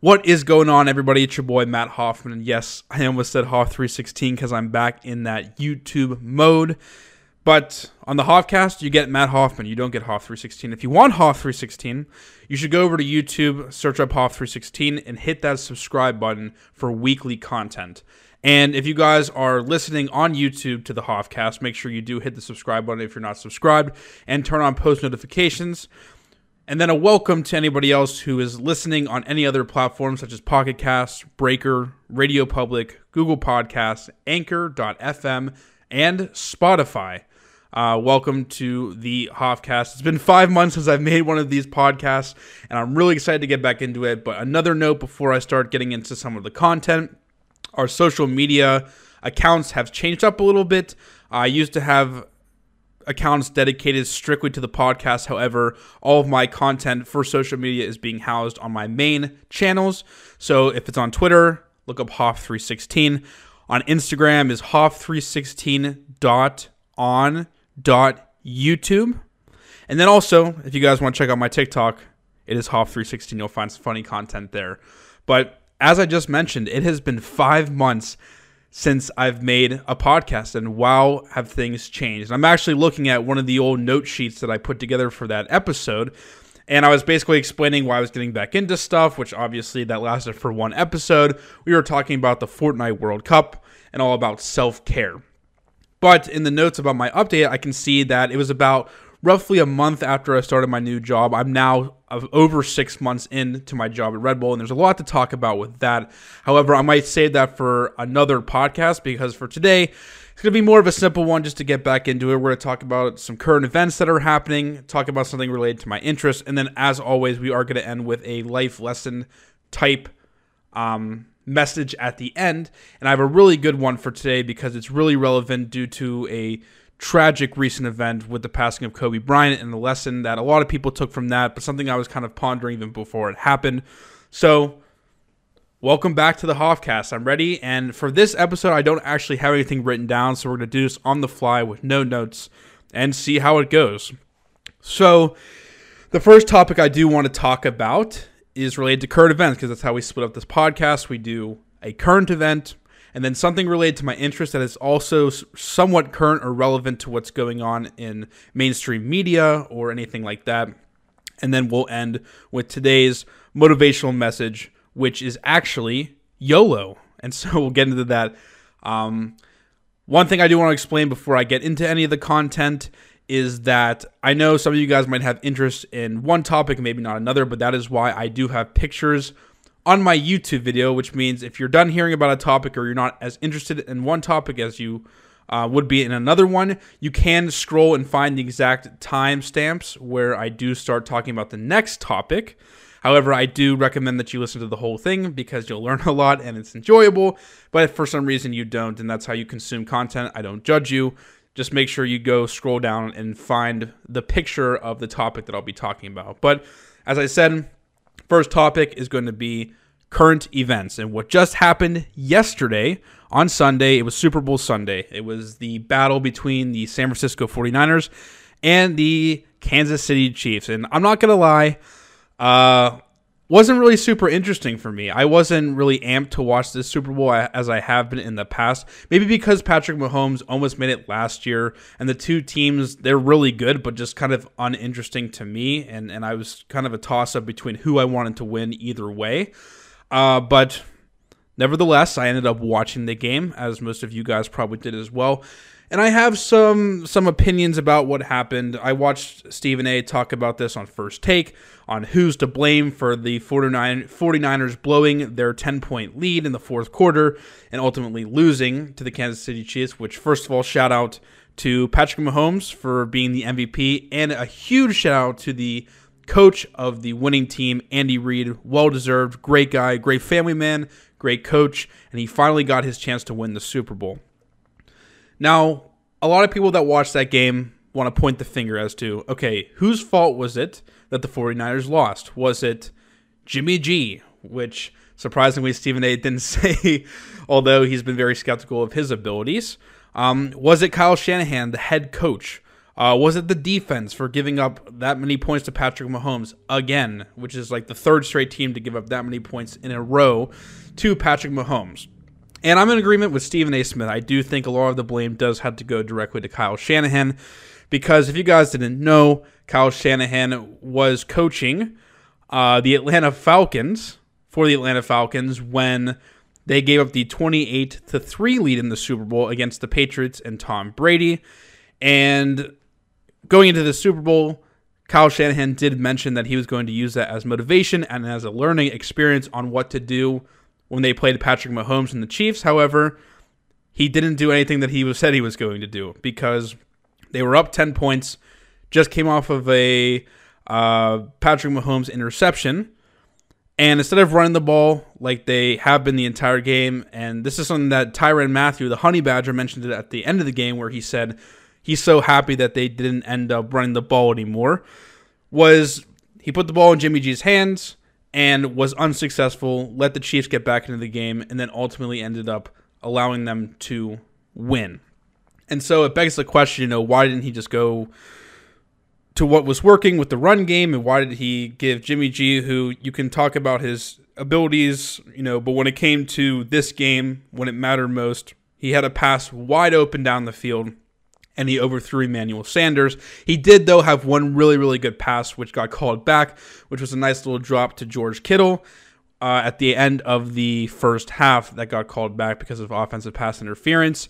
What is going on, everybody? It's your boy Matt Hoffman, and yes, I almost said Hoff316 because I'm back in that YouTube mode. But on the Hoffcast, you get Matt Hoffman. You don't get Hoff316. If you want Hoff316, you should go over to YouTube, search up Hoff316, and hit that subscribe button for weekly content. And if you guys are listening on YouTube to the Hoffcast, make sure you do hit the subscribe button if you're not subscribed and turn on post notifications. And then a welcome to anybody else who is listening on any other platforms such as Pocket Cast, Breaker, Radio Public, Google Podcasts, Anchor.fm, and Spotify. Uh, welcome to the Hoffcast. It's been five months since I've made one of these podcasts, and I'm really excited to get back into it. But another note before I start getting into some of the content our social media accounts have changed up a little bit. I used to have accounts dedicated strictly to the podcast. However, all of my content for social media is being housed on my main channels. So if it's on Twitter, look up Hoff316. On Instagram is Hoff316.on.youtube. And then also, if you guys want to check out my TikTok, it is Hoff316. You'll find some funny content there. But as I just mentioned, it has been five months since I've made a podcast, and wow, have things changed. I'm actually looking at one of the old note sheets that I put together for that episode, and I was basically explaining why I was getting back into stuff, which obviously that lasted for one episode. We were talking about the Fortnite World Cup and all about self care. But in the notes about my update, I can see that it was about roughly a month after I started my new job. I'm now over six months into my job at Red Bull, and there's a lot to talk about with that. However, I might save that for another podcast because for today, it's going to be more of a simple one just to get back into it. We're going to talk about some current events that are happening, talk about something related to my interests, and then, as always, we are going to end with a life lesson type um, message at the end. And I have a really good one for today because it's really relevant due to a tragic recent event with the passing of Kobe Bryant and the lesson that a lot of people took from that, but something I was kind of pondering even before it happened. So, welcome back to the Hoffcast. I'm ready, and for this episode, I don't actually have anything written down, so we're going to do this on the fly with no notes and see how it goes. So, the first topic I do want to talk about is related to current events because that's how we split up this podcast. We do a current event, and then something related to my interest that is also somewhat current or relevant to what's going on in mainstream media or anything like that. And then we'll end with today's motivational message, which is actually YOLO. And so we'll get into that. Um, one thing I do want to explain before I get into any of the content is that I know some of you guys might have interest in one topic, maybe not another, but that is why I do have pictures on my YouTube video, which means if you're done hearing about a topic or you're not as interested in one topic as you uh, would be in another one, you can scroll and find the exact timestamps where I do start talking about the next topic. However, I do recommend that you listen to the whole thing because you'll learn a lot and it's enjoyable. But if for some reason you don't, and that's how you consume content, I don't judge you. Just make sure you go scroll down and find the picture of the topic that I'll be talking about. But as I said, First topic is going to be current events and what just happened yesterday on Sunday. It was Super Bowl Sunday. It was the battle between the San Francisco 49ers and the Kansas City Chiefs. And I'm not going to lie, uh, wasn't really super interesting for me. I wasn't really amped to watch this Super Bowl as I have been in the past. Maybe because Patrick Mahomes almost made it last year, and the two teams they're really good, but just kind of uninteresting to me. And and I was kind of a toss up between who I wanted to win either way. Uh, but nevertheless, I ended up watching the game, as most of you guys probably did as well and I have some some opinions about what happened. I watched Stephen A talk about this on First Take on who's to blame for the 49, 49ers blowing their 10-point lead in the fourth quarter and ultimately losing to the Kansas City Chiefs, which first of all shout out to Patrick Mahomes for being the MVP and a huge shout out to the coach of the winning team, Andy Reid, well deserved, great guy, great family man, great coach, and he finally got his chance to win the Super Bowl. Now, a lot of people that watch that game want to point the finger as to, okay, whose fault was it that the 49ers lost? Was it Jimmy G, which surprisingly Stephen A didn't say, although he's been very skeptical of his abilities? Um, was it Kyle Shanahan, the head coach? Uh, was it the defense for giving up that many points to Patrick Mahomes again, which is like the third straight team to give up that many points in a row to Patrick Mahomes? And I'm in agreement with Stephen A. Smith. I do think a lot of the blame does have to go directly to Kyle Shanahan because if you guys didn't know, Kyle Shanahan was coaching uh, the Atlanta Falcons for the Atlanta Falcons when they gave up the 28 to 3 lead in the Super Bowl against the Patriots and Tom Brady. And going into the Super Bowl, Kyle Shanahan did mention that he was going to use that as motivation and as a learning experience on what to do when they played Patrick Mahomes and the Chiefs. However, he didn't do anything that he was said he was going to do because they were up 10 points, just came off of a uh, Patrick Mahomes interception. And instead of running the ball like they have been the entire game, and this is something that Tyrann Mathieu, the Honey Badger, mentioned it at the end of the game, where he said he's so happy that they didn't end up running the ball anymore, was he put the ball in Jimmy G's hands and was unsuccessful, let the Chiefs get back into the game, and then ultimately ended up allowing them to win. And so it begs the question, you know, why didn't he just go to what was working with the run game and why did he give Jimmy G who you can talk about his abilities, you know, but when it came to this game, when it mattered most, he had a pass wide open down the field and he overthrew Emmanuel Sanders. He did though have one really really good pass which got called back, which was a nice little drop to George Kittle. Uh, at the end of the first half, that got called back because of offensive pass interference.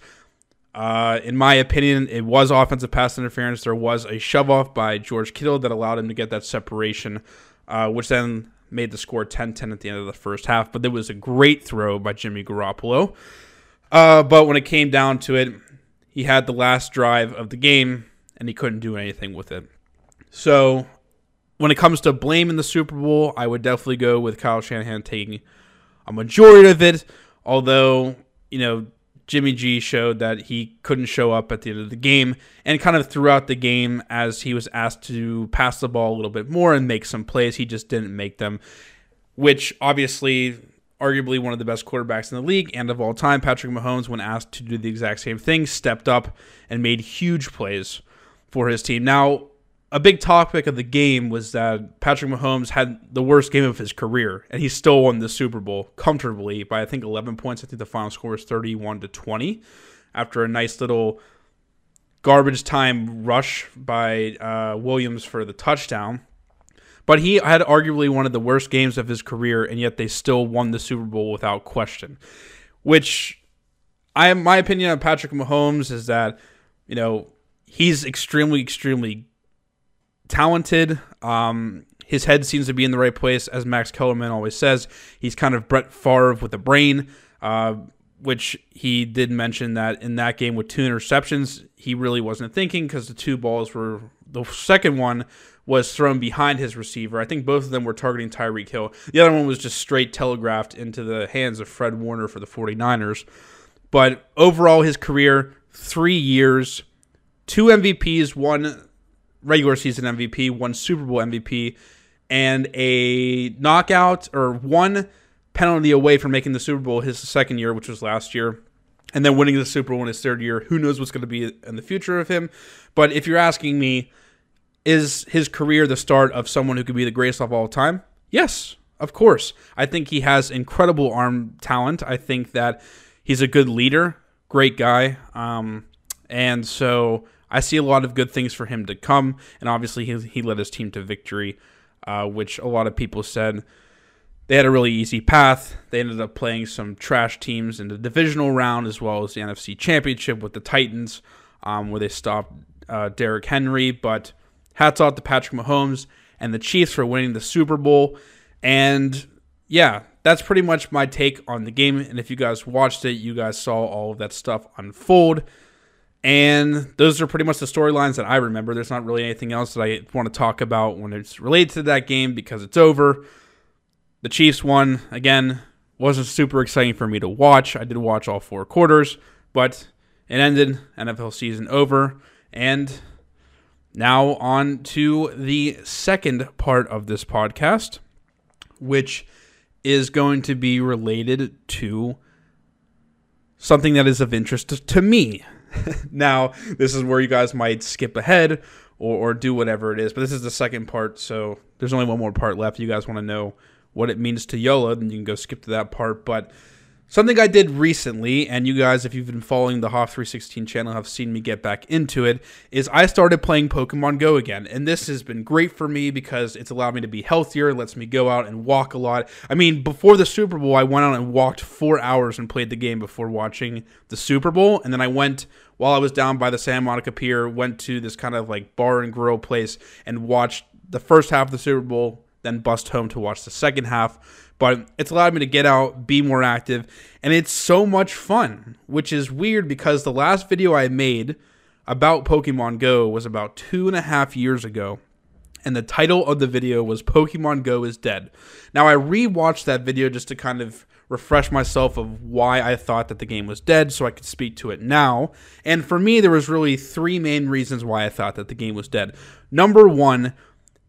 Uh, in my opinion, it was offensive pass interference. There was a shove off by George Kittle that allowed him to get that separation, uh, which then made the score 10 10 at the end of the first half. But there was a great throw by Jimmy Garoppolo. Uh, but when it came down to it, he had the last drive of the game and he couldn't do anything with it. So when it comes to blame in the Super Bowl, I would definitely go with Kyle Shanahan taking a majority of it. Although, you know, Jimmy G showed that he couldn't show up at the end of the game and kind of throughout the game as he was asked to pass the ball a little bit more and make some plays, he just didn't make them, which obviously arguably one of the best quarterbacks in the league and of all time, Patrick Mahomes when asked to do the exact same thing, stepped up and made huge plays for his team. Now, a big topic of the game was that Patrick Mahomes had the worst game of his career, and he still won the Super Bowl comfortably by I think 11 points. I think the final score was 31 to 20 after a nice little garbage time rush by uh, Williams for the touchdown. But he had arguably one of the worst games of his career, and yet they still won the Super Bowl without question. Which, I my opinion on Patrick Mahomes is that you know he's extremely, extremely talented. Um, his head seems to be in the right place, as Max Kellerman always says. He's kind of Brett Favre with a brain, uh, which he did mention that in that game with two interceptions, he really wasn't thinking because the two balls were the second one was thrown behind his receiver. I think both of them were targeting Tyreek Hill. The other one was just straight telegraphed into the hands of Fred Warner for the 49ers. But overall, his career, three years, two MVPs, one regular season MVP, one Super Bowl MVP, and a knockout or one penalty away from making the Super Bowl his second year, which was last year, and then winning the Super Bowl in his third year. Who knows what's going to be in the future of him? But if you're asking me, is his career the start of someone who could be the greatest of all time? Yes, of course. I think he has incredible arm talent. I think that he's a good leader, great guy. Um, and so I see a lot of good things for him to come, and obviously he, he led his team to victory, uh, which a lot of people said they had a really easy path. They ended up playing some trash teams in the divisional round as well as the NFC Championship with the Titans, um, where they stopped uh, Derrick Henry. But hats off to Patrick Mahomes and the Chiefs for winning the Super Bowl. And yeah, that's pretty much my take on the game. And if you guys watched it, you guys saw all of that stuff unfold. And those are pretty much the storylines that I remember. There's not really anything else that I want to talk about when it's related to that game because it's over. The Chiefs won. Again, wasn't super exciting for me to watch. I did watch all four quarters, but it ended. NFL season over. And now on to the second part of this podcast, which is going to be related to something that is of interest to me now, this is where you guys might skip ahead or, or do whatever it is, but this is the second part, so there's only one more part left. You guys want to know what it means to YOLO, then you can go skip to that part. But Something I did recently, and you guys, if you've been following the Hoff 316 channel, have seen me get back into it, is I started playing Pokemon Go again. And this has been great for me because it's allowed me to be healthier, lets me go out and walk a lot. I mean, before the Super Bowl, I went out and walked four hours and played the game before watching the Super Bowl. And then I went, while I was down by the Santa Monica Pier, went to this kind of like bar and grill place and watched the first half of the Super Bowl, then bust home to watch the second half but it's allowed me to get out, be more active, and it's so much fun, which is weird because the last video I made about Pokemon Go was about two and a half years ago. And the title of the video was Pokemon Go is Dead. Now, I rewatched that video just to kind of refresh myself of why I thought that the game was dead so I could speak to it now. And for me, there was really three main reasons why I thought that the game was dead. Number one,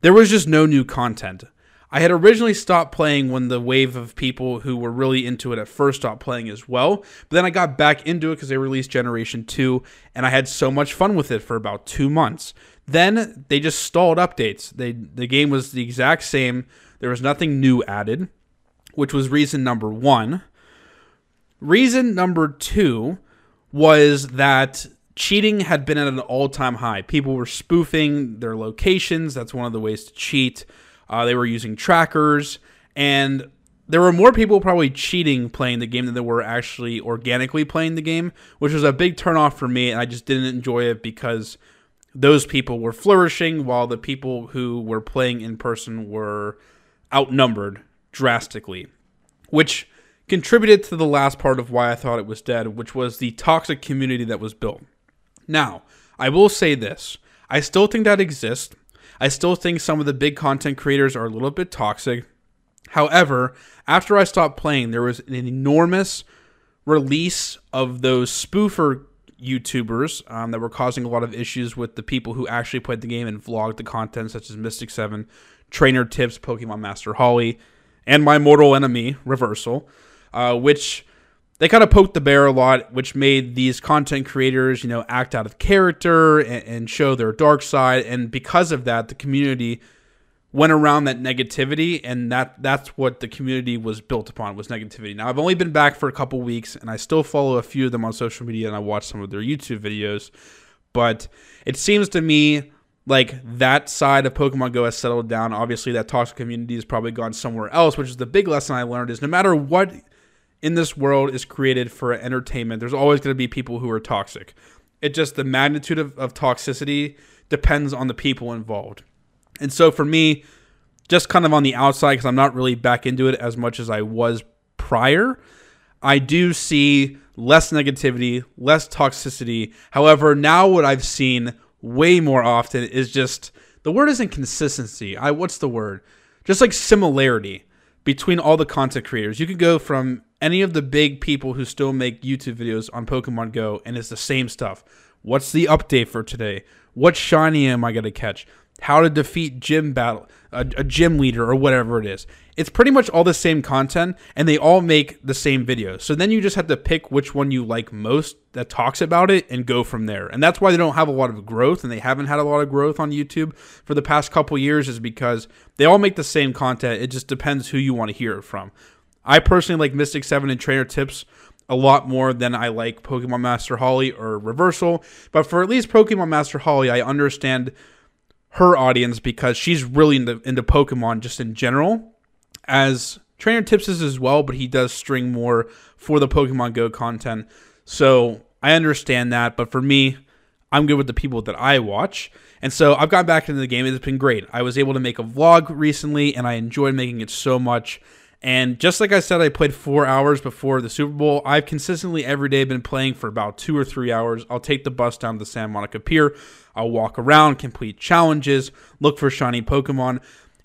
there was just no new content. I had originally stopped playing when the wave of people who were really into it at first stopped playing as well. But then I got back into it because they released Generation 2, and I had so much fun with it for about two months. Then they just stalled updates. They the game was the exact same. There was nothing new added, which was reason number one. Reason number two was that cheating had been at an all-time high. People were spoofing their locations. That's one of the ways to cheat. Uh, they were using trackers, and there were more people probably cheating playing the game than there were actually organically playing the game, which was a big turnoff for me, and I just didn't enjoy it because those people were flourishing while the people who were playing in person were outnumbered drastically, which contributed to the last part of why I thought it was dead, which was the toxic community that was built. Now, I will say this I still think that exists. I still think some of the big content creators are a little bit toxic. However, after I stopped playing, there was an enormous release of those spoofer YouTubers um, that were causing a lot of issues with the people who actually played the game and vlogged the content, such as Mystic Seven, Trainer Tips, Pokemon Master Holly, and my mortal enemy Reversal, uh, which they kind of poked the bear a lot, which made these content creators, you know, act out of character and, and, show their dark side. And because of that, the community went around that negativity, and that that's what the community was built upon was negativity. Now, I've only been back for a couple weeks, and I still follow a few of them on social media, and I watch some of their YouTube videos. But it seems to me like that side of Pokemon Go has settled down. Obviously, that toxic community has probably gone somewhere else, which is the big lesson I learned is no matter what in this world is created for entertainment, there's always going to be people who are toxic. It just the magnitude of, of toxicity depends on the people involved. And so for me, just kind of on the outside, because I'm not really back into it as much as I was prior, I do see less negativity, less toxicity. However, now what I've seen way more often is just the word isn't consistency. I what's the word? Just like similarity between all the content creators. You can go from any of the big people who still make YouTube videos on Pokemon Go, and it's the same stuff. What's the update for today? What shiny am I going to catch? How to defeat gym battle, a, a gym leader, or whatever it is. It's pretty much all the same content, and they all make the same videos. So then you just have to pick which one you like most that talks about it and go from there. And that's why they don't have a lot of growth, and they haven't had a lot of growth on YouTube for the past couple years, is because they all make the same content. It just depends who you want to hear it from. I personally like Mystic 7 and Trainer Tips a lot more than I like Pokemon Master Holly or Reversal. But for at least Pokemon Master Holly, I understand her audience because she's really into, into Pokemon just in general. As Trainer Tips is as well, but he does string more for the Pokemon Go content. So I understand that. But for me, I'm good with the people that I watch. And so I've gotten back into the game. It's been great. I was able to make a vlog recently, and I enjoyed making it so much. And just like I said, I played four hours before the Super Bowl. I've consistently every day been playing for about two or three hours. I'll take the bus down to the Santa Monica Pier. I'll walk around, complete challenges, look for shiny Pokemon.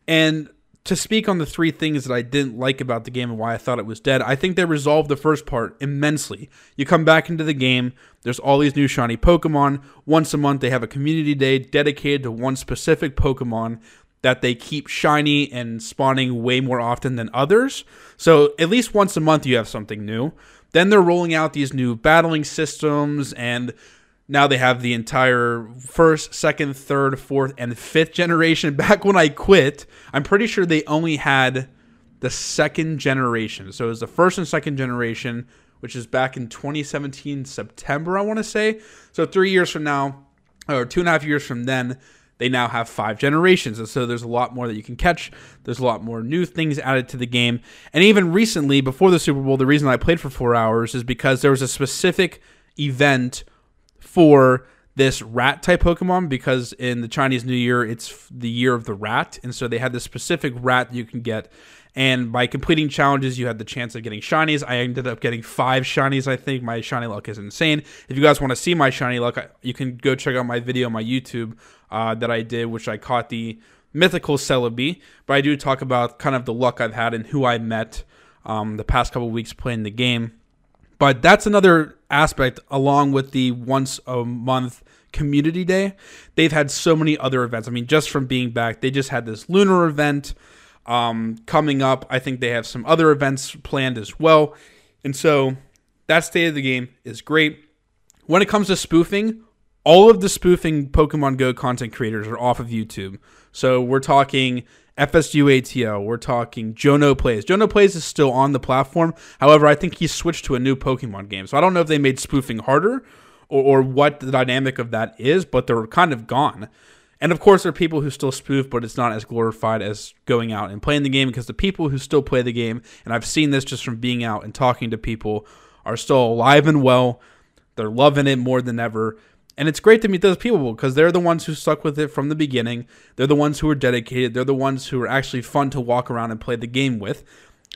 And to speak on the three things that I didn't like about the game and why I thought it was dead, I think they resolved the first part immensely. You come back into the game, there's all these new shiny Pokemon. Once a month, they have a community day dedicated to one specific Pokemon that they keep shiny and spawning way more often than others. So at least once a month you have something new. Then they're rolling out these new battling systems and now they have the entire first, second, third, fourth, and fifth generation. Back when I quit, I'm pretty sure they only had the second generation. So it was the first and second generation, which is back in 2017 September, I want to say. So three years from now, or two and a half years from then, they now have five generations. And so there's a lot more that you can catch. There's a lot more new things added to the game. And even recently, before the Super Bowl, the reason I played for four hours is because there was a specific event for this rat type Pokemon because in the Chinese New Year, it's the year of the rat. And so they had this specific rat you can get. And by completing challenges, you had the chance of getting shinies. I ended up getting five shinies, I think. My shiny luck is insane. If you guys want to see my shiny luck, you can go check out my video on my YouTube uh, that I did, which I caught the mythical Celebi. But I do talk about kind of the luck I've had and who I met um, the past couple weeks playing the game. But that's another aspect, along with the once a month community day. They've had so many other events. I mean, just from being back, they just had this lunar event um, coming up. I think they have some other events planned as well. And so that state of the game is great. When it comes to spoofing, all of the spoofing Pokemon Go content creators are off of YouTube. So we're talking FSU ATL, we're talking Jono Plays. Jono Plays is still on the platform. However, I think he switched to a new Pokemon game. So I don't know if they made spoofing harder or, or what the dynamic of that is, but they're kind of gone. And of course, there are people who still spoof, but it's not as glorified as going out and playing the game because the people who still play the game, and I've seen this just from being out and talking to people, are still alive and well. They're loving it more than ever. And it's great to meet those people because they're the ones who stuck with it from the beginning. They're the ones who are dedicated. They're the ones who are actually fun to walk around and play the game with.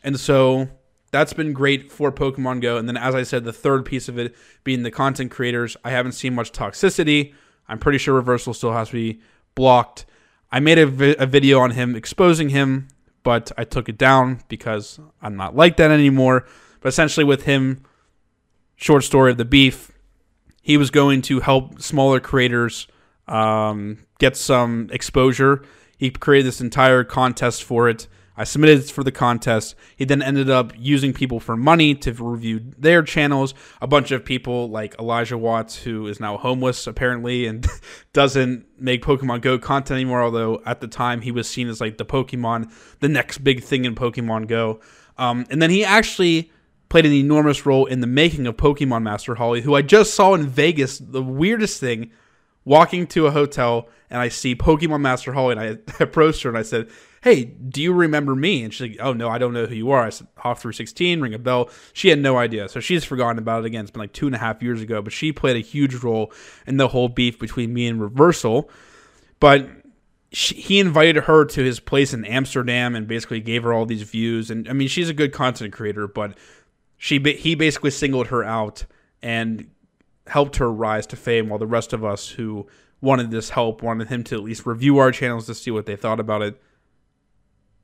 And so that's been great for Pokemon Go. And then, as I said, the third piece of it being the content creators. I haven't seen much toxicity. I'm pretty sure Reversal still has to be blocked. I made a, vi- a video on him exposing him, but I took it down because I'm not like that anymore. But essentially, with him, short story of the beef, he was going to help smaller creators um, get some exposure. He created this entire contest for it. I submitted for the contest. He then ended up using people for money to review their channels. A bunch of people like Elijah Watts, who is now homeless apparently and doesn't make Pokemon Go content anymore, although at the time he was seen as like the Pokemon, the next big thing in Pokemon Go. Um, and then he actually played an enormous role in the making of Pokemon Master Holly, who I just saw in Vegas. The weirdest thing walking to a hotel and I see Pokemon Master Holly and I approached her and I said, hey, do you remember me? And she's like, oh, no, I don't know who you are. I said, Hoff 316, ring a bell. She had no idea. So she's forgotten about it again. It's been like two and a half years ago, but she played a huge role in the whole beef between me and Reversal. But she, he invited her to his place in Amsterdam and basically gave her all these views. And I mean, she's a good content creator, but she he basically singled her out and helped her rise to fame while the rest of us who wanted this help wanted him to at least review our channels to see what they thought about it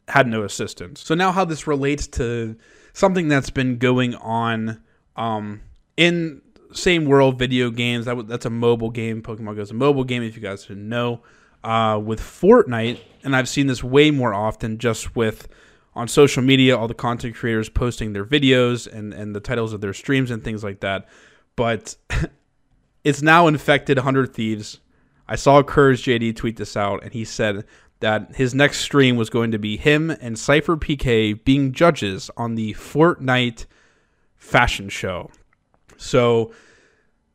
had no assistance. So now how this relates to something that's been going on um, in same world video games. That that's a mobile game. Pokemon goes a mobile game. If you guys didn't know, uh, with Fortnite, and I've seen this way more often just with on social media, all the content creators posting their videos and and the titles of their streams and things like that. But it's now infected 100 Thieves. I saw CouRageJD tweet this out, and he said that his next stream was going to be him and SypherPK being judges on the Fortnite fashion show. So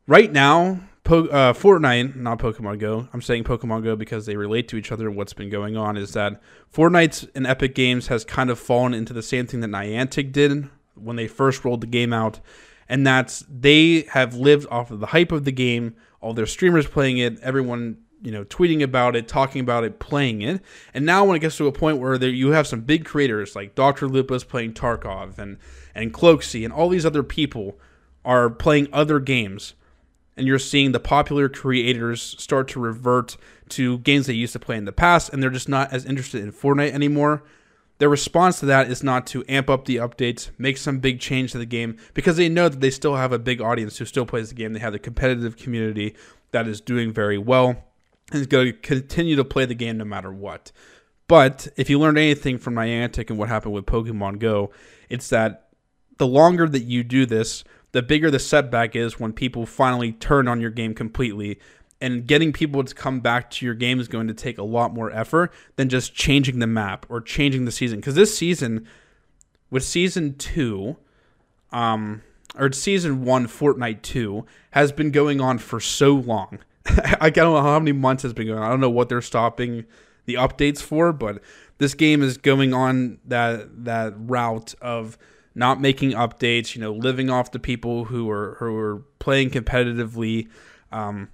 right now, po- uh, Fortnite, not Pokemon Go. I'm saying Pokemon Go because they relate to each other. And what's been going on is that Fortnite and Epic Games has kind of fallen into the same thing that Niantic did when they first rolled the game out, and that's they have lived off of the hype of the game. All their streamers playing it, everyone you know tweeting about it, talking about it, playing it. And now when it gets to a point where there, you have some big creators like Dr. Lupo playing Tarkov and and Cloakzy and all these other people are playing other games and you're seeing the popular creators start to revert to games they used to play in the past and they're just not as interested in Fortnite anymore. Their response to that is not to amp up the updates, make some big change to the game, because they know that they still have a big audience who still plays the game. They have a competitive community that is doing very well and is going to continue to play the game no matter what. But if you learned anything from Niantic and what happened with Pokemon Go, it's that the longer that you do this, the bigger the setback is when people finally turn on your game completely. And getting people to come back to your game is going to take a lot more effort than just changing the map or changing the season. Because this season, with season two, um, or season one, Fortnite 2, has been going on for so long. I don't know how many months it's been going on. I don't know what they're stopping the updates for, but this game is going on that that route of not making updates, you know, living off the people who are who are playing competitively. Um,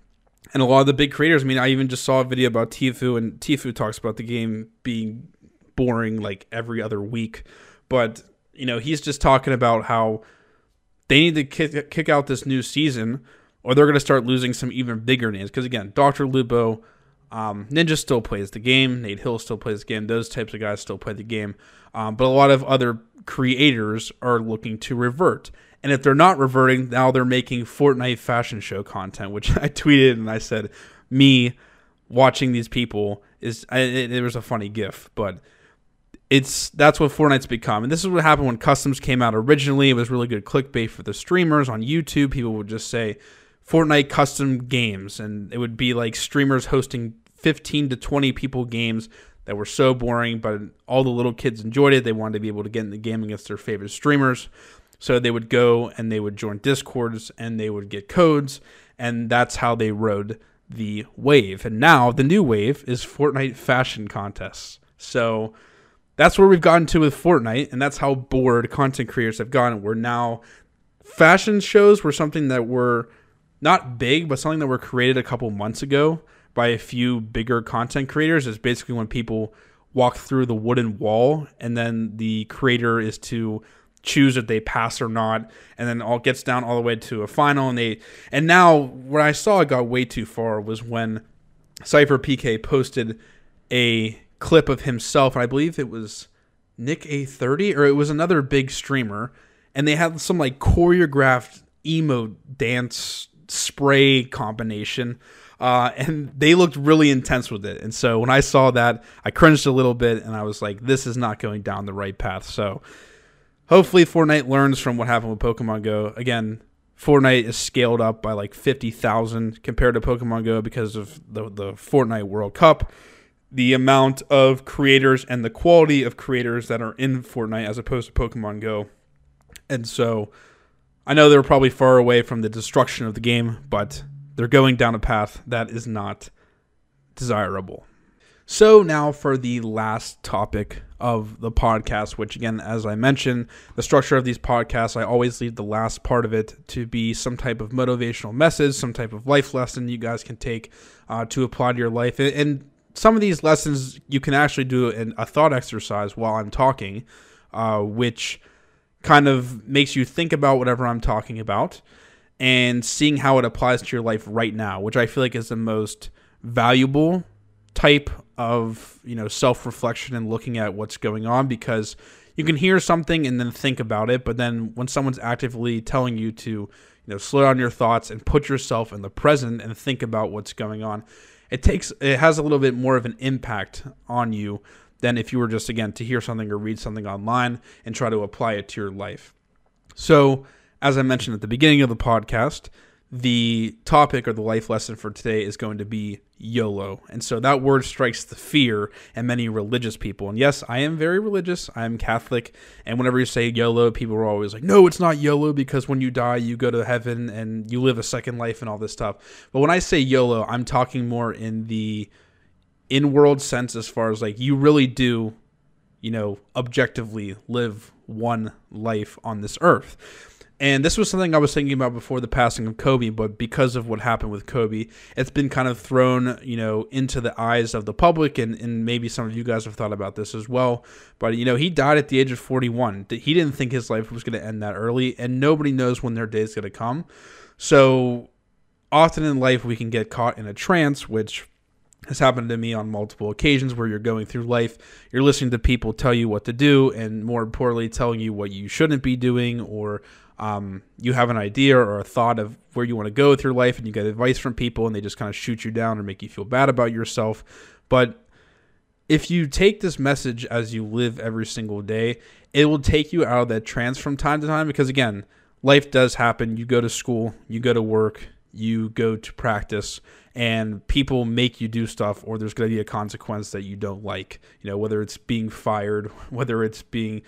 and a lot of the big creators. I mean, I even just saw a video about Tfue, and Tfue talks about the game being boring like every other week. But you know, he's just talking about how they need to kick, kick out this new season, or they're going to start losing some even bigger names. Because again, Doctor Lupo, um, Ninja still plays the game. Nate Hill still plays the game. Those types of guys still play the game. Um, but a lot of other creators are looking to revert. And if they're not reverting, now they're making Fortnite fashion show content, which I tweeted and I said, me watching these people is it, it was a funny gif, but it's that's what Fortnite's become. And this is what happened when customs came out originally. It was really good clickbait for the streamers on YouTube. People would just say Fortnite custom games and it would be like streamers hosting 15 to 20 people games that were so boring, but all the little kids enjoyed it. They wanted to be able to get in the game against their favorite streamers. So they would go and they would join discords and they would get codes and that's how they rode the wave. And now the new wave is Fortnite fashion contests. So that's where we've gotten to with Fortnite, and that's how bored content creators have gotten. We're now fashion shows were something that were not big, but something that were created a couple months ago by a few bigger content creators. Is basically when people walk through the wooden wall, and then the creator is to choose if they pass or not, and then all gets down all the way to a final. And they and now what I saw it got way too far was when SypherPK posted a clip of himself, and I believe it was NickEh30 or it was another big streamer, and they had some like choreographed emo dance spray combination. Uh, and they looked really intense with it. And so when I saw that, I cringed a little bit and I was like, this is not going down the right path. So hopefully Fortnite learns from what happened with Pokemon Go. Again, Fortnite is scaled up by like 50,000 compared to Pokemon Go because of the, the Fortnite World Cup the amount of creators and the quality of creators that are in Fortnite as opposed to Pokemon Go. And so I know they're probably far away from the destruction of the game, but they're going down a path that is not desirable. So, now for the last topic of the podcast, which, again, as I mentioned, the structure of these podcasts, I always leave the last part of it to be some type of motivational message, some type of life lesson you guys can take uh, to apply to your life. And some of these lessons you can actually do in a thought exercise while I'm talking, uh, which kind of makes you think about whatever I'm talking about and seeing how it applies to your life right now, which I feel like is the most valuable type of you know self reflection and looking at what's going on because you can hear something and then think about it, but then when someone's actively telling you to you know slow down your thoughts and put yourself in the present and think about what's going on it takes it has a little bit more of an impact on you than if you were just again to hear something or read something online and try to apply it to your life. So, as I mentioned at the beginning of the podcast, the topic or the life lesson for today is going to be YOLO. And so that word strikes the fear in many religious people. And yes, I am very religious. I'm Catholic. And whenever you say YOLO, people are always like, no, it's not YOLO because when you die, you go to heaven and you live a second life and all this stuff. But when I say YOLO, I'm talking more in the in world sense as far as like you really do, you know, objectively live one life on this earth. And this was something I was thinking about before the passing of Kobe, but because of what happened with Kobe, it's been kind of thrown, you know, into the eyes of the public, and, and maybe some of you guys have thought about this as well. But, you know, he died at the age of 41. He didn't think his life was going to end that early, and nobody knows when their day is going to come. So often in life, we can get caught in a trance, which has happened to me on multiple occasions where you're going through life, you're listening to people tell you what to do, and more importantly, telling you what you shouldn't be doing or um, you have an idea or a thought of where you want to go with your life and you get advice from people and they just kind of shoot you down or make you feel bad about yourself. But if you take this message as you live every single day, it will take you out of that trance from time to time because, again, life does happen. You go to school, you go to work, you go to practice, and people make you do stuff, or there's going to be a consequence that you don't like. You know, whether it's being fired, whether it's being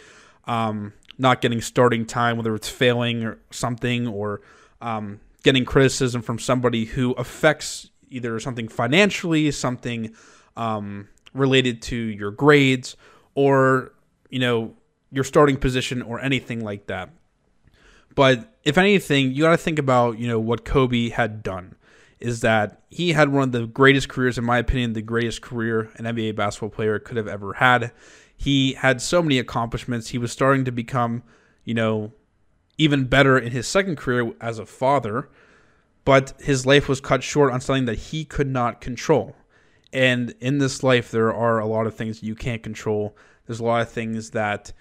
um, not getting starting time, whether it's failing or something, or um, getting criticism from somebody who affects either something financially, something um, related to your grades, or you know your starting position, or anything like that. But if anything, you got to think about you know what Kobe had done. Is that he had one of the greatest careers, in my opinion, the greatest career an NBA basketball player could have ever had. He had so many accomplishments. He was starting to become, you know, even better in his second career as a father, but his life was cut short on something that he could not control. And in this life, there are a lot of things you can't control. There's a lot of things that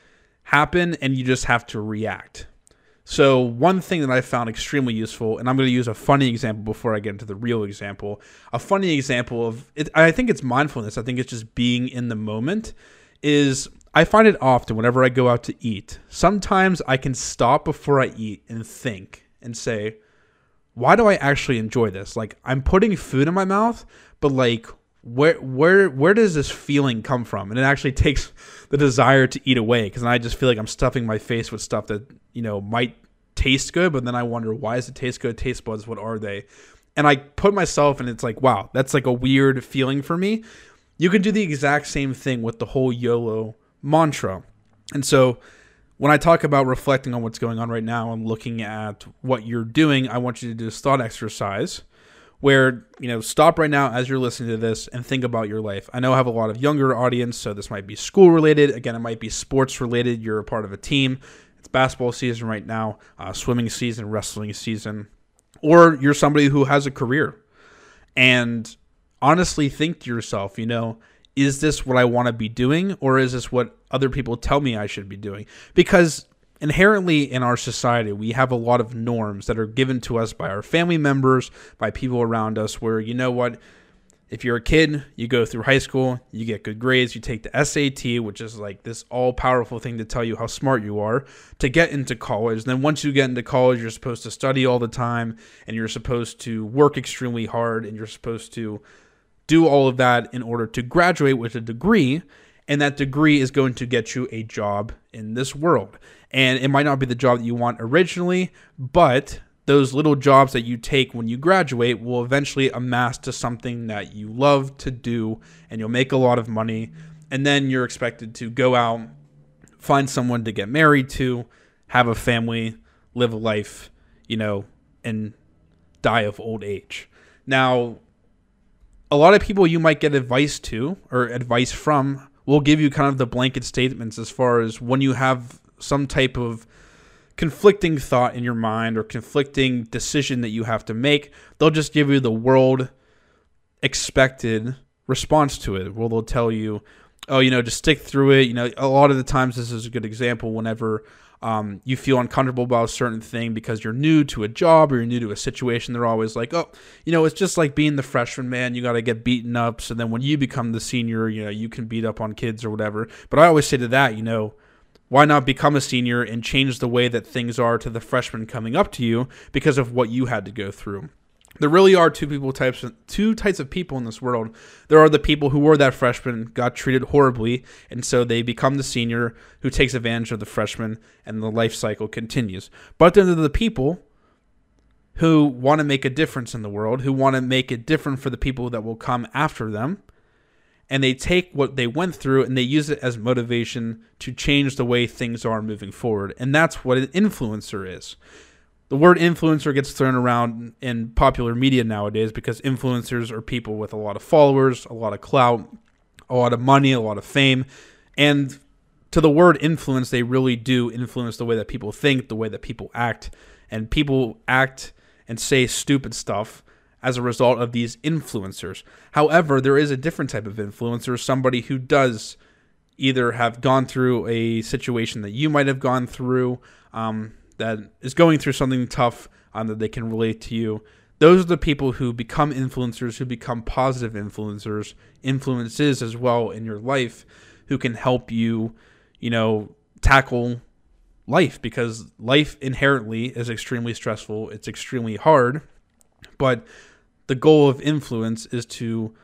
happen, and you just have to react. So, one thing that I found extremely useful, and I'm going to use a funny example before I get into the real example. A funny example of it, I think it's mindfulness. I think it's just being in the moment. Is I find it often whenever I go out to eat. Sometimes I can stop before I eat and think and say, why do I actually enjoy this? Like, I'm putting food in my mouth, but like, where where where does this feeling come from? And it actually takes the desire to eat away because I just feel like I'm stuffing my face with stuff that you know might taste good, but then I wonder why does it taste good? Taste buds, what are they? And I put myself, and it's like, wow, that's like a weird feeling for me. You can do the exact same thing with the whole YOLO mantra, and so when I talk about reflecting on what's going on right now and looking at what you're doing, I want you to do this thought exercise where you know stop right now as you're listening to this and think about your life. I know i have a lot of younger audience so this might be school related. Again it might be sports related. You're a part of a team. It's basketball season right now uh, swimming season wrestling season or you're somebody who has a career. And honestly think to yourself you know is this what i want to be doing or is this what other people tell me i should be doing because inherently in our society, we have a lot of norms that are given to us by our family members, by people around us, where you know what? If you're a kid, you go through high school, you get good grades, you take the SAT, which is like this all powerful thing to tell you how smart you are, to get into college. Then, once you get into college, you're supposed to study all the time and you're supposed to work extremely hard and you're supposed to do all of that in order to graduate with a degree. And that degree is going to get you a job in this world and it might not be the job that you want originally, but those little jobs that you take when you graduate will eventually amass to something that you love to do and you'll make a lot of money. And then you're expected to go out find someone to get married to have a family live a life you know and die of old age. Now a lot of people you might get advice to or advice from will give you kind of the blanket statements as far as when you have some type of conflicting thought in your mind or conflicting decision that you have to make, they'll just give you the world expected response to it. Well, they'll tell you, oh, you know, just stick through it. You know, a lot of the times, this is a good example whenever um, you feel uncomfortable about a certain thing because you're new to a job or you're new to a situation. They're always like, oh, you know, it's just like being the freshman, man. You got to get beaten up. So then when you become the senior, you know, you can beat up on kids or whatever. But I always say to that, you know, why not become a senior and change the way that things are to the freshmen coming up to you because of what you had to go through? There really are two people types two types of people in this world. There are the people who were that freshman, got treated horribly, and so they become the senior who takes advantage of the freshman and the life cycle continues. But then there are the people who want to make a difference in the world, who want to make it different for the people that will come after them, and they take what they went through and they use it as motivation to change the way things are moving forward. And that's what an influencer is. The word influencer gets thrown around in popular media nowadays because influencers are people with a lot of followers, a lot of clout, a lot of money, a lot of fame. And to the word influence, they really do influence the way that people think, the way that people act. And people act and say stupid stuff as a result of these influencers. However, there is a different type of influencer, somebody who does either have gone through a situation that you might have gone through, um, that is going through something tough um, that they can relate to you. Those are the people who become influencers, who become positive influencers, influences as well in your life, who can help you, you know, tackle life because life inherently is extremely stressful. It's extremely hard, but the goal of influence is to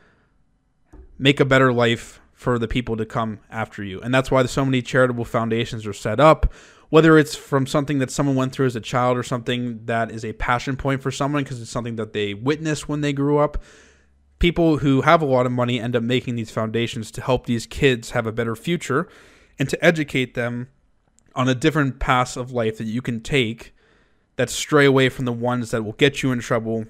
make a better life for the people to come after you. And that's why so many charitable foundations are set up, whether it's from something that someone went through as a child or something that is a passion point for someone because it's something that they witnessed when they grew up. People who have a lot of money end up making these foundations to help these kids have a better future and to educate them on a different path of life that you can take that stray away from the ones that will get you in trouble,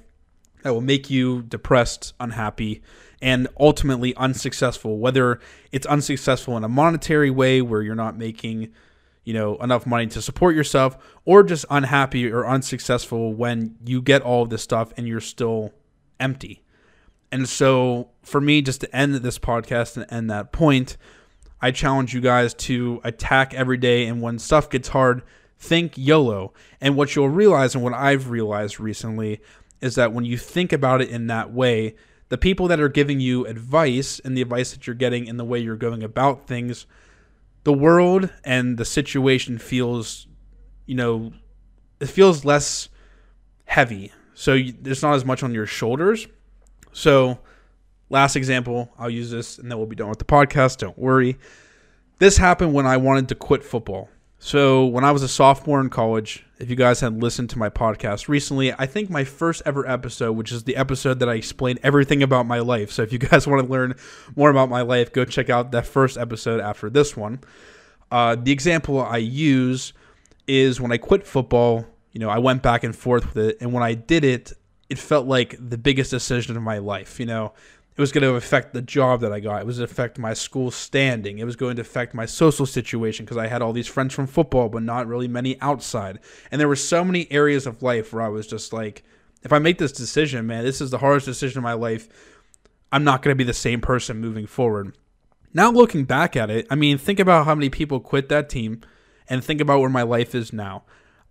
that will make you depressed, unhappy, and ultimately unsuccessful. Whether it's unsuccessful in a monetary way where you're not making, you know, enough money to support yourself, or just unhappy or unsuccessful when you get all of this stuff and you're still empty. And so, for me, just to end this podcast and end that point, I challenge you guys to attack every day. And when stuff gets hard, think YOLO. And what you'll realize, and what I've realized recently, is that when you think about it in that way, the people that are giving you advice and the advice that you're getting in the way you're going about things, the world and the situation feels, you know, it feels less heavy. So you, there's not as much on your shoulders. So Last example, I'll use this and then we'll be done with the podcast. Don't worry. This happened when I wanted to quit football. So, when I was a sophomore in college, if you guys had listened to my podcast recently, I think my first ever episode, which is the episode that I explained everything about my life. So, if you guys want to learn more about my life, go check out that first episode after this one. Uh, the example I use is when I quit football, you know, I went back and forth with it. And when I did it, it felt like the biggest decision of my life. You know, it was going to affect the job that I got. It was going to affect my school standing. It was going to affect my social situation because I had all these friends from football, but not really many outside. And there were so many areas of life where I was just like, if I make this decision, man, this is the hardest decision of my life. I'm not going to be the same person moving forward. Now, looking back at it, I mean, think about how many people quit that team and think about where my life is now.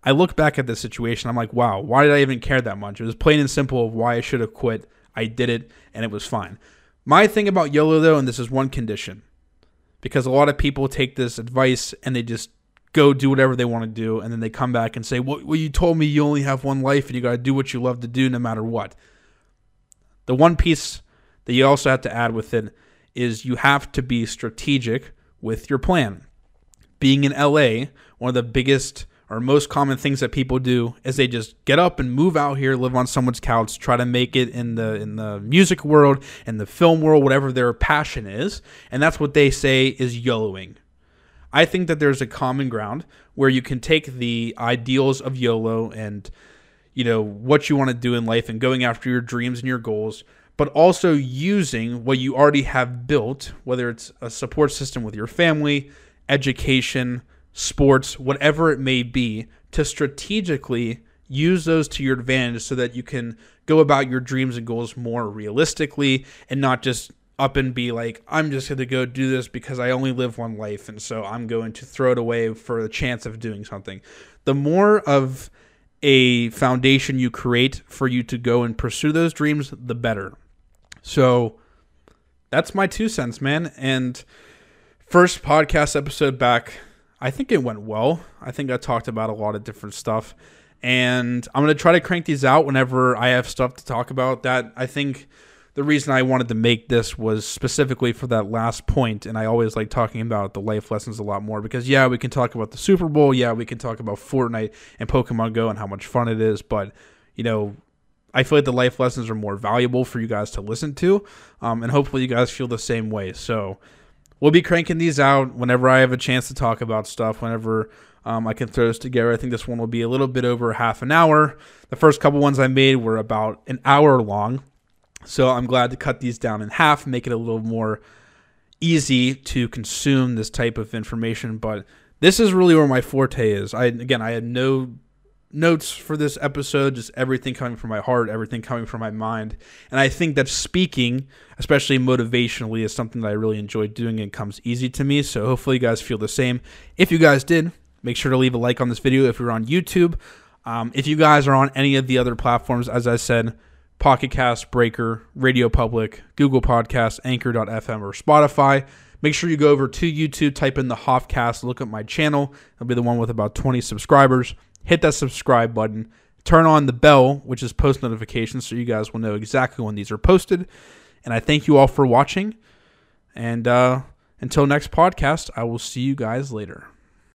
I look back at this situation, I'm like, wow, why did I even care that much? It was plain and simple of why I should have quit I did it and it was fine. My thing about YOLO though, and this is one condition, because a lot of people take this advice and they just go do whatever they want to do, and then they come back and say, well, well you told me you only have one life and you got to do what you love to do no matter what. The one piece that you also have to add with it is you have to be strategic with your plan. Being in LA, one of the biggest or most common things that people do is they just get up and move out here, live on someone's couch, try to make it in the in the music world, in the film world, whatever their passion is, and that's what they say is YOLOing. I think that there's a common ground where you can take the ideals of YOLO and you know what you want to do in life and going after your dreams and your goals, but also using what you already have built, whether it's a support system with your family, education, sports, whatever it may be, to strategically use those to your advantage so that you can go about your dreams and goals more realistically and not just up and be like, I'm just going to go do this because I only live one life. And so I'm going to throw it away for the chance of doing something. The more of a foundation you create for you to go and pursue those dreams, the better. So that's my two cents, man. And first podcast episode back I think it went well. I think I talked about a lot of different stuff. And I'm going to try to crank these out whenever I have stuff to talk about. That I think the reason I wanted to make this was specifically for that last point, and I always like talking about the life lessons a lot more because yeah, we can talk about the Super Bowl, yeah, we can talk about Fortnite and Pokemon Go and how much fun it is, but you know, I feel like the life lessons are more valuable for you guys to listen to, um, and hopefully you guys feel the same way. So we'll be cranking these out whenever I have a chance to talk about stuff. Whenever um, I can throw this together. I think this one will be a little bit over half an hour. The first couple ones I made were about an hour long, so I'm glad to cut these down in half, make it a little more easy to consume this type of information. But this is really where my forte is. I again, I had no notes for this episode, just everything coming from my heart, everything coming from my mind. And I think that speaking, especially motivationally, is something that I really enjoy doing and comes easy to me. So hopefully you guys feel the same. If you guys did, make sure to leave a like on this video if you're on YouTube. Um, if you guys are on any of the other platforms, as I said, Pocket Cast, Breaker, Radio Public, Google Podcasts, Anchor.fm, or Spotify, Make sure you go over to YouTube, type in the Hoffcast, look at my channel. It'll be the one with about 20 subscribers. Hit that subscribe button. Turn on the bell, which is post notifications, so you guys will know exactly when these are posted. And I thank you all for watching. And uh, until next podcast, I will see you guys later.